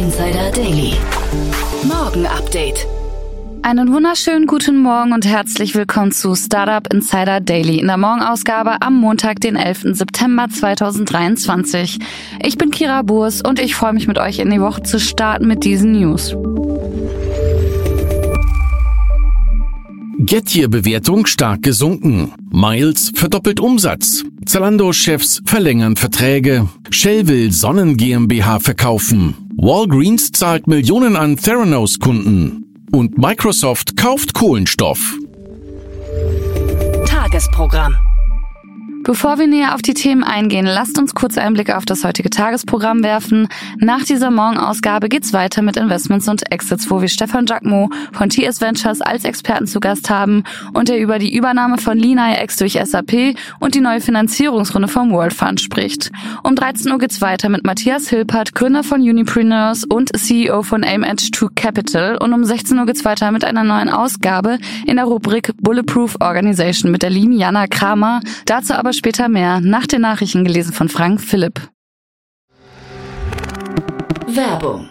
Insider Daily. Morgen Update. Einen wunderschönen guten Morgen und herzlich willkommen zu Startup Insider Daily in der Morgenausgabe am Montag, den 11. September 2023. Ich bin Kira Burs und ich freue mich mit euch in die Woche zu starten mit diesen News. Gettier-Bewertung stark gesunken. Miles verdoppelt Umsatz. Zalando-Chefs verlängern Verträge. Shell will Sonnen GmbH verkaufen. Walgreens zahlt Millionen an Theranos-Kunden. Und Microsoft kauft Kohlenstoff. Tagesprogramm. Bevor wir näher auf die Themen eingehen, lasst uns kurz einen Blick auf das heutige Tagesprogramm werfen. Nach dieser Morgenausgabe geht's weiter mit Investments und Exits, wo wir Stefan Jacquemot von TS Ventures als Experten zu Gast haben und er über die Übernahme von LeanIX durch SAP und die neue Finanzierungsrunde vom World Fund spricht. Um 13 Uhr geht's weiter mit Matthias Hilpert, Gründer von Unipreneurs und CEO von Aim Edge 2 Capital und um 16 Uhr geht's weiter mit einer neuen Ausgabe in der Rubrik Bulletproof Organization mit der lieben Jana Kramer. Dazu aber später mehr, nach den Nachrichten gelesen von Frank Philipp. Werbung.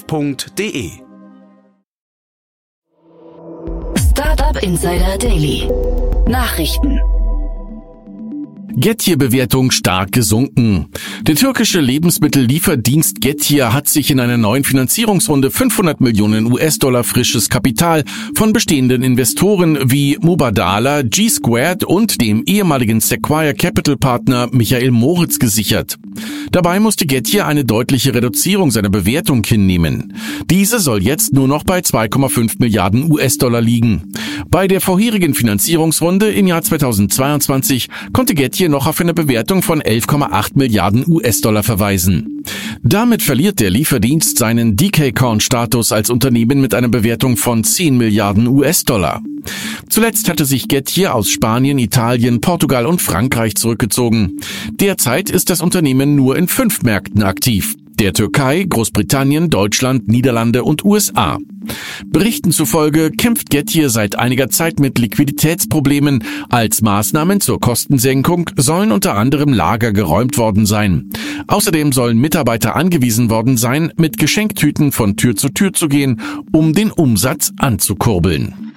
startup.de. Startup Insider Daily. Nachrichten. Getir-Bewertung stark gesunken. Der türkische Lebensmittellieferdienst Getir hat sich in einer neuen Finanzierungsrunde 500 Millionen US-Dollar frisches Kapital von bestehenden Investoren wie Mubadala, G-Squared und dem ehemaligen Sequire Capital Partner Michael Moritz gesichert. Dabei musste Getir eine deutliche Reduzierung seiner Bewertung hinnehmen. Diese soll jetzt nur noch bei 2,5 Milliarden US-Dollar liegen. Bei der vorherigen Finanzierungsrunde im Jahr 2022 konnte Getir noch auf eine Bewertung von 11,8 Milliarden US-Dollar verweisen. Damit verliert der Lieferdienst seinen DK-Corn-Status als Unternehmen mit einer Bewertung von 10 Milliarden US-Dollar. Zuletzt hatte sich Getir aus Spanien, Italien, Portugal und Frankreich zurückgezogen. Derzeit ist das Unternehmen nur in fünf Märkten aktiv der Türkei, Großbritannien, Deutschland, Niederlande und USA. Berichten zufolge kämpft Getir seit einiger Zeit mit Liquiditätsproblemen. Als Maßnahmen zur Kostensenkung sollen unter anderem Lager geräumt worden sein. Außerdem sollen Mitarbeiter angewiesen worden sein, mit Geschenktüten von Tür zu Tür zu gehen, um den Umsatz anzukurbeln.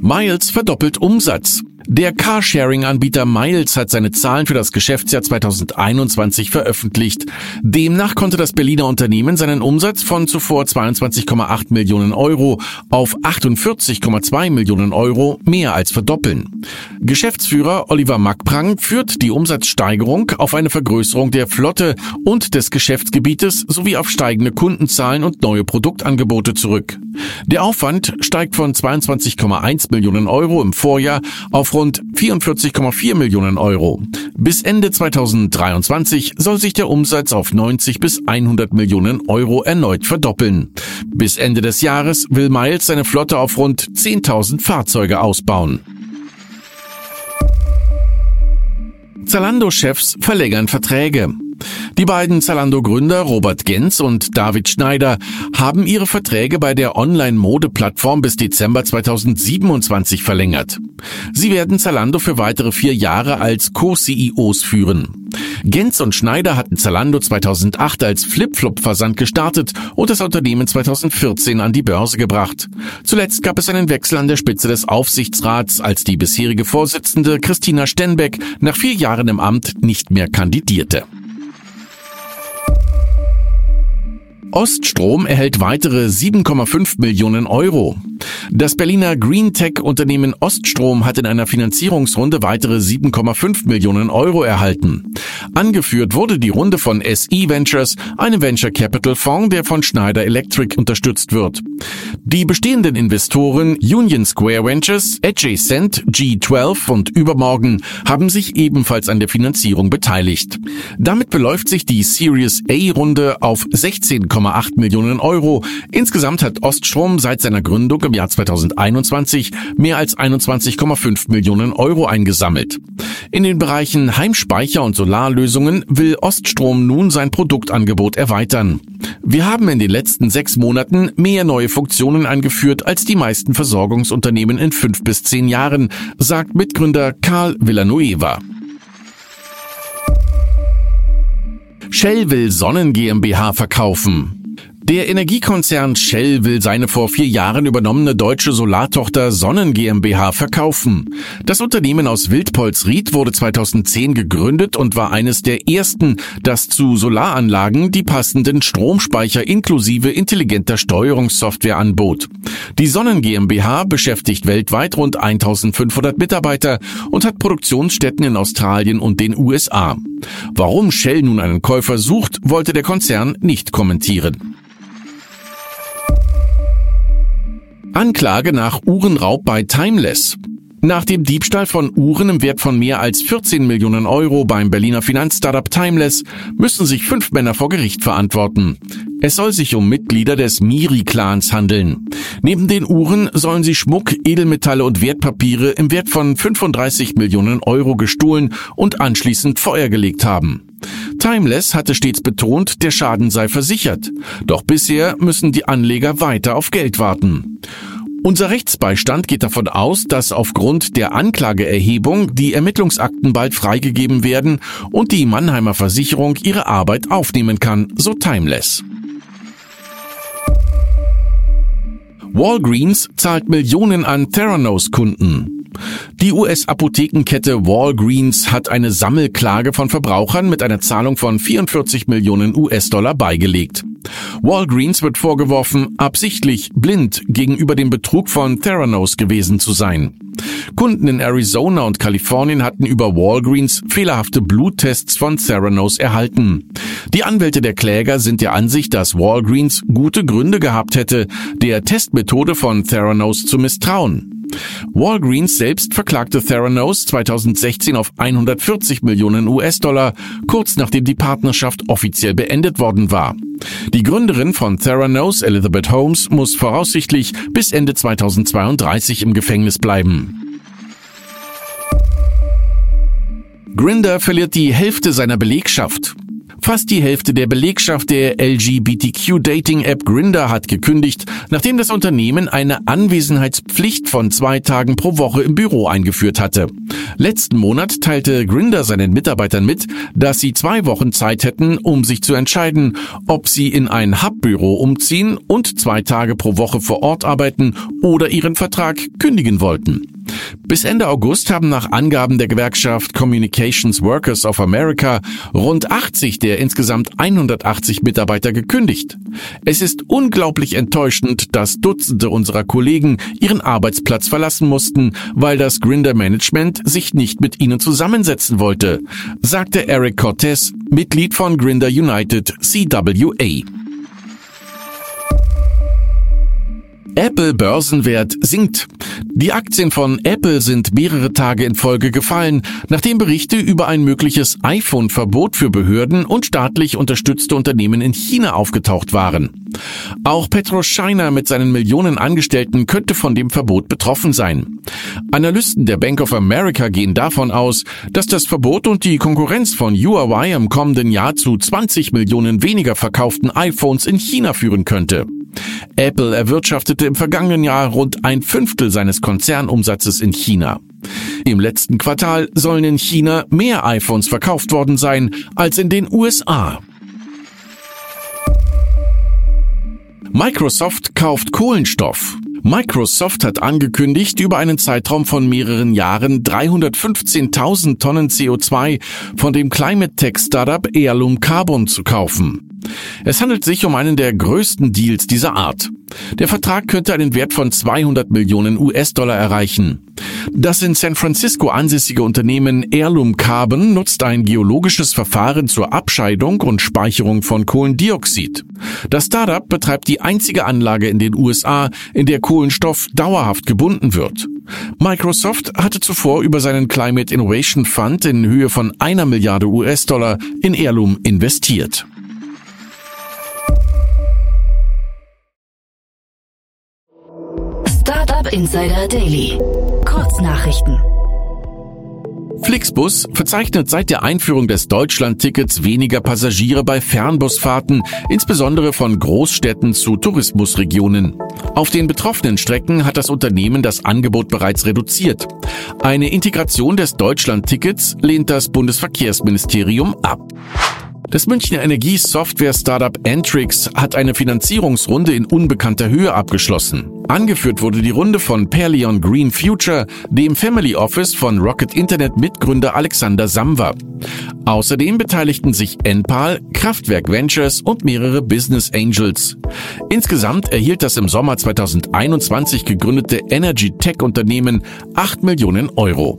Miles verdoppelt Umsatz. Der Carsharing-Anbieter Miles hat seine Zahlen für das Geschäftsjahr 2021 veröffentlicht. Demnach konnte das Berliner Unternehmen seinen Umsatz von zuvor 22,8 Millionen Euro auf 48,2 Millionen Euro mehr als verdoppeln. Geschäftsführer Oliver Mackprang führt die Umsatzsteigerung auf eine Vergrößerung der Flotte und des Geschäftsgebietes sowie auf steigende Kundenzahlen und neue Produktangebote zurück. Der Aufwand steigt von 22,1 Millionen Euro im Vorjahr auf rund 44,4 Millionen Euro. Bis Ende 2023 soll sich der Umsatz auf 90 bis 100 Millionen Euro erneut verdoppeln. Bis Ende des Jahres will Miles seine Flotte auf rund 10.000 Fahrzeuge ausbauen. Zalando-Chefs verlängern Verträge. Die beiden Zalando-Gründer Robert Genz und David Schneider haben ihre Verträge bei der Online-Mode-Plattform bis Dezember 2027 verlängert. Sie werden Zalando für weitere vier Jahre als Co-CEOs führen. Genz und Schneider hatten Zalando 2008 als Flip-Flop-Versand gestartet und das Unternehmen 2014 an die Börse gebracht. Zuletzt gab es einen Wechsel an der Spitze des Aufsichtsrats, als die bisherige Vorsitzende Christina Stenbeck nach vier Jahren im Amt nicht mehr kandidierte. Oststrom erhält weitere 7,5 Millionen Euro. Das Berliner Green Tech-Unternehmen Oststrom hat in einer Finanzierungsrunde weitere 7,5 Millionen Euro erhalten. Angeführt wurde die Runde von SE Ventures, einem Venture Capital Fonds, der von Schneider Electric unterstützt wird. Die bestehenden Investoren Union Square Ventures, Adjacent, G12 und Übermorgen haben sich ebenfalls an der Finanzierung beteiligt. Damit beläuft sich die Series A-Runde auf 16,8 Millionen Euro. Insgesamt hat Oststrom seit seiner Gründung im Jahr 2021 mehr als 21,5 Millionen Euro eingesammelt. In den Bereichen Heimspeicher und Solarlösungen will Oststrom nun sein Produktangebot erweitern. Wir haben in den letzten sechs Monaten mehr neue Funktionen eingeführt als die meisten Versorgungsunternehmen in fünf bis zehn Jahren, sagt Mitgründer Karl Villanueva. Shell will Sonnen GmbH verkaufen. Der Energiekonzern Shell will seine vor vier Jahren übernommene deutsche Solartochter Sonnen GmbH verkaufen. Das Unternehmen aus Wildpolsried wurde 2010 gegründet und war eines der ersten, das zu Solaranlagen die passenden Stromspeicher inklusive intelligenter Steuerungssoftware anbot. Die Sonnen GmbH beschäftigt weltweit rund 1500 Mitarbeiter und hat Produktionsstätten in Australien und den USA. Warum Shell nun einen Käufer sucht, wollte der Konzern nicht kommentieren. Anklage nach Uhrenraub bei Timeless. Nach dem Diebstahl von Uhren im Wert von mehr als 14 Millionen Euro beim Berliner Finanzstartup Timeless müssen sich fünf Männer vor Gericht verantworten. Es soll sich um Mitglieder des Miri-Clans handeln. Neben den Uhren sollen sie Schmuck, Edelmetalle und Wertpapiere im Wert von 35 Millionen Euro gestohlen und anschließend Feuer gelegt haben. Timeless hatte stets betont, der Schaden sei versichert. Doch bisher müssen die Anleger weiter auf Geld warten. Unser Rechtsbeistand geht davon aus, dass aufgrund der Anklageerhebung die Ermittlungsakten bald freigegeben werden und die Mannheimer Versicherung ihre Arbeit aufnehmen kann, so Timeless. Walgreens zahlt Millionen an Theranos-Kunden. Die US-Apothekenkette Walgreens hat eine Sammelklage von Verbrauchern mit einer Zahlung von 44 Millionen US-Dollar beigelegt. Walgreens wird vorgeworfen, absichtlich blind gegenüber dem Betrug von Theranos gewesen zu sein. Kunden in Arizona und Kalifornien hatten über Walgreens fehlerhafte Bluttests von Theranos erhalten. Die Anwälte der Kläger sind der Ansicht, dass Walgreens gute Gründe gehabt hätte, der Testmethode von Theranos zu misstrauen. Walgreens selbst verklagte Theranos 2016 auf 140 Millionen US-Dollar, kurz nachdem die Partnerschaft offiziell beendet worden war. Die Gründerin von Theranos, Elizabeth Holmes, muss voraussichtlich bis Ende 2032 im Gefängnis bleiben. Grinder verliert die Hälfte seiner Belegschaft. Fast die Hälfte der Belegschaft der LGBTQ-Dating-App Grinder hat gekündigt, nachdem das Unternehmen eine Anwesenheitspflicht von zwei Tagen pro Woche im Büro eingeführt hatte. Letzten Monat teilte Grinder seinen Mitarbeitern mit, dass sie zwei Wochen Zeit hätten, um sich zu entscheiden, ob sie in ein Hubbüro umziehen und zwei Tage pro Woche vor Ort arbeiten oder ihren Vertrag kündigen wollten. Bis Ende August haben nach Angaben der Gewerkschaft Communications Workers of America rund 80 der insgesamt 180 Mitarbeiter gekündigt. Es ist unglaublich enttäuschend, dass Dutzende unserer Kollegen ihren Arbeitsplatz verlassen mussten, weil das Grinder Management sich nicht mit ihnen zusammensetzen wollte, sagte Eric Cortez, Mitglied von Grinder United CWA. Apple Börsenwert sinkt. Die Aktien von Apple sind mehrere Tage in Folge gefallen, nachdem Berichte über ein mögliches iPhone-Verbot für Behörden und staatlich unterstützte Unternehmen in China aufgetaucht waren. Auch PetroChina mit seinen Millionen Angestellten könnte von dem Verbot betroffen sein. Analysten der Bank of America gehen davon aus, dass das Verbot und die Konkurrenz von Huawei im kommenden Jahr zu 20 Millionen weniger verkauften iPhones in China führen könnte. Apple erwirtschaftete im vergangenen Jahr rund ein Fünftel seines Konzernumsatzes in China. Im letzten Quartal sollen in China mehr iPhones verkauft worden sein als in den USA. Microsoft kauft Kohlenstoff. Microsoft hat angekündigt, über einen Zeitraum von mehreren Jahren 315.000 Tonnen CO2 von dem Climate Tech Startup Heirloom Carbon zu kaufen. Es handelt sich um einen der größten Deals dieser Art. Der Vertrag könnte einen Wert von 200 Millionen US-Dollar erreichen. Das in San Francisco ansässige Unternehmen Heirloom Carbon nutzt ein geologisches Verfahren zur Abscheidung und Speicherung von Kohlendioxid. Das Startup betreibt die einzige Anlage in den USA, in der Kohlenstoff dauerhaft gebunden wird. Microsoft hatte zuvor über seinen Climate Innovation Fund in Höhe von einer Milliarde US-Dollar in Heirloom investiert. Startup Insider Daily. Kurznachrichten. Flixbus verzeichnet seit der Einführung des Deutschland-Tickets weniger Passagiere bei Fernbusfahrten, insbesondere von Großstädten zu Tourismusregionen. Auf den betroffenen Strecken hat das Unternehmen das Angebot bereits reduziert. Eine Integration des Deutschland-Tickets lehnt das Bundesverkehrsministerium ab. Das Münchner Energiesoftware-Startup Entrix hat eine Finanzierungsrunde in unbekannter Höhe abgeschlossen. Angeführt wurde die Runde von Perleon Green Future, dem Family Office von Rocket Internet Mitgründer Alexander Samwer. Außerdem beteiligten sich Enpal, Kraftwerk Ventures und mehrere Business Angels. Insgesamt erhielt das im Sommer 2021 gegründete Energy Tech Unternehmen 8 Millionen Euro.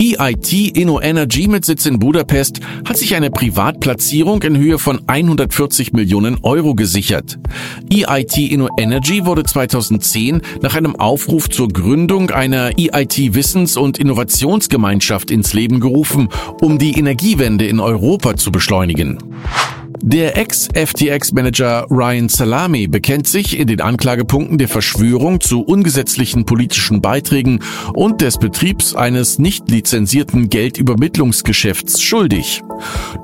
EIT Inno Energy mit Sitz in Budapest hat sich eine Privatplatzierung in Höhe von 140 Millionen Euro gesichert. EIT Inno Energy wurde 2010 nach einem Aufruf zur Gründung einer EIT Wissens- und Innovationsgemeinschaft ins Leben gerufen, um die Energiewende in Europa zu beschleunigen. Der Ex-FTX-Manager Ryan Salami bekennt sich in den Anklagepunkten der Verschwörung zu ungesetzlichen politischen Beiträgen und des Betriebs eines nicht lizenzierten Geldübermittlungsgeschäfts schuldig.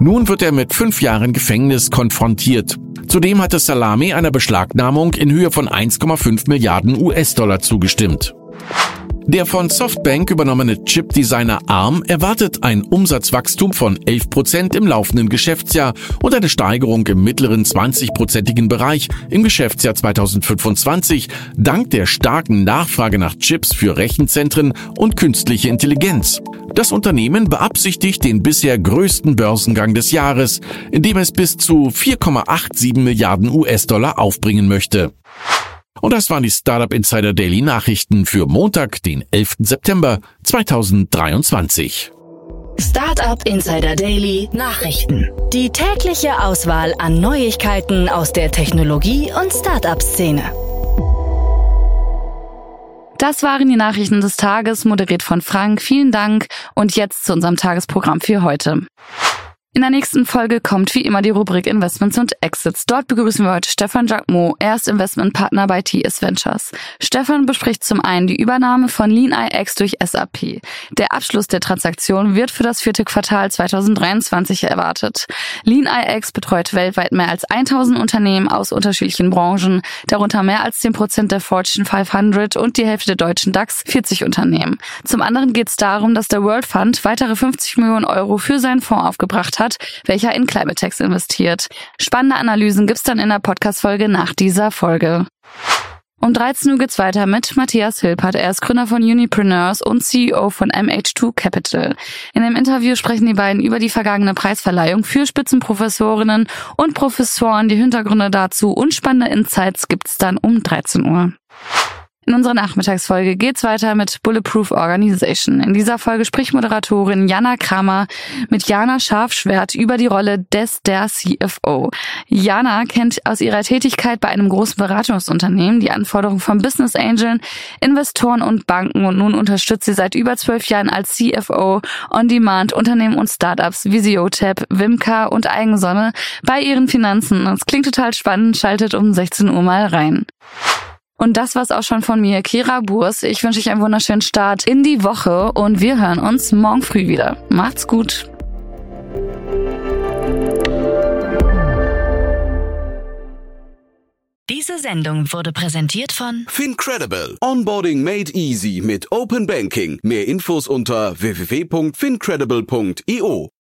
Nun wird er mit fünf Jahren Gefängnis konfrontiert. Zudem hatte Salami einer Beschlagnahmung in Höhe von 1,5 Milliarden US-Dollar zugestimmt. Der von Softbank übernommene Chip-Designer ARM erwartet ein Umsatzwachstum von 11 Prozent im laufenden Geschäftsjahr und eine Steigerung im mittleren 20-prozentigen Bereich im Geschäftsjahr 2025 dank der starken Nachfrage nach Chips für Rechenzentren und künstliche Intelligenz. Das Unternehmen beabsichtigt den bisher größten Börsengang des Jahres, indem es bis zu 4,87 Milliarden US-Dollar aufbringen möchte. Und das waren die Startup Insider Daily Nachrichten für Montag, den 11. September 2023. Startup Insider Daily Nachrichten. Die tägliche Auswahl an Neuigkeiten aus der Technologie- und Startup-Szene. Das waren die Nachrichten des Tages, moderiert von Frank. Vielen Dank und jetzt zu unserem Tagesprogramm für heute. In der nächsten Folge kommt wie immer die Rubrik Investments und Exits. Dort begrüßen wir heute Stefan Jacquemot. Er ist Investmentpartner bei TS Ventures. Stefan bespricht zum einen die Übernahme von LeanIX durch SAP. Der Abschluss der Transaktion wird für das vierte Quartal 2023 erwartet. LeanIX betreut weltweit mehr als 1000 Unternehmen aus unterschiedlichen Branchen, darunter mehr als 10 Prozent der Fortune 500 und die Hälfte der deutschen DAX 40 Unternehmen. Zum anderen geht es darum, dass der World Fund weitere 50 Millionen Euro für seinen Fonds aufgebracht hat hat, welcher in Climatex investiert. Spannende Analysen gibt's dann in der Podcast-Folge nach dieser Folge. Um 13 Uhr geht's weiter mit Matthias Hilpert. Er ist Gründer von Unipreneurs und CEO von MH2 Capital. In dem Interview sprechen die beiden über die vergangene Preisverleihung für Spitzenprofessorinnen und Professoren, die Hintergründe dazu und spannende Insights gibt's dann um 13 Uhr. In unserer Nachmittagsfolge geht's weiter mit Bulletproof Organization. In dieser Folge spricht Moderatorin Jana Kramer mit Jana Scharfschwert über die Rolle des der CFO. Jana kennt aus ihrer Tätigkeit bei einem großen Beratungsunternehmen die Anforderungen von Business Angeln, Investoren und Banken und nun unterstützt sie seit über zwölf Jahren als CFO On-Demand Unternehmen und Startups wie Visiotap, Wimka und Eigensonne bei ihren Finanzen. Es klingt total spannend, schaltet um 16 Uhr mal rein. Und das war's auch schon von mir, Kira Burs. Ich wünsche euch einen wunderschönen Start in die Woche und wir hören uns morgen früh wieder. Macht's gut. Diese Sendung wurde präsentiert von Fincredible. Onboarding made easy mit Open Banking. Mehr Infos unter www.fincredible.io.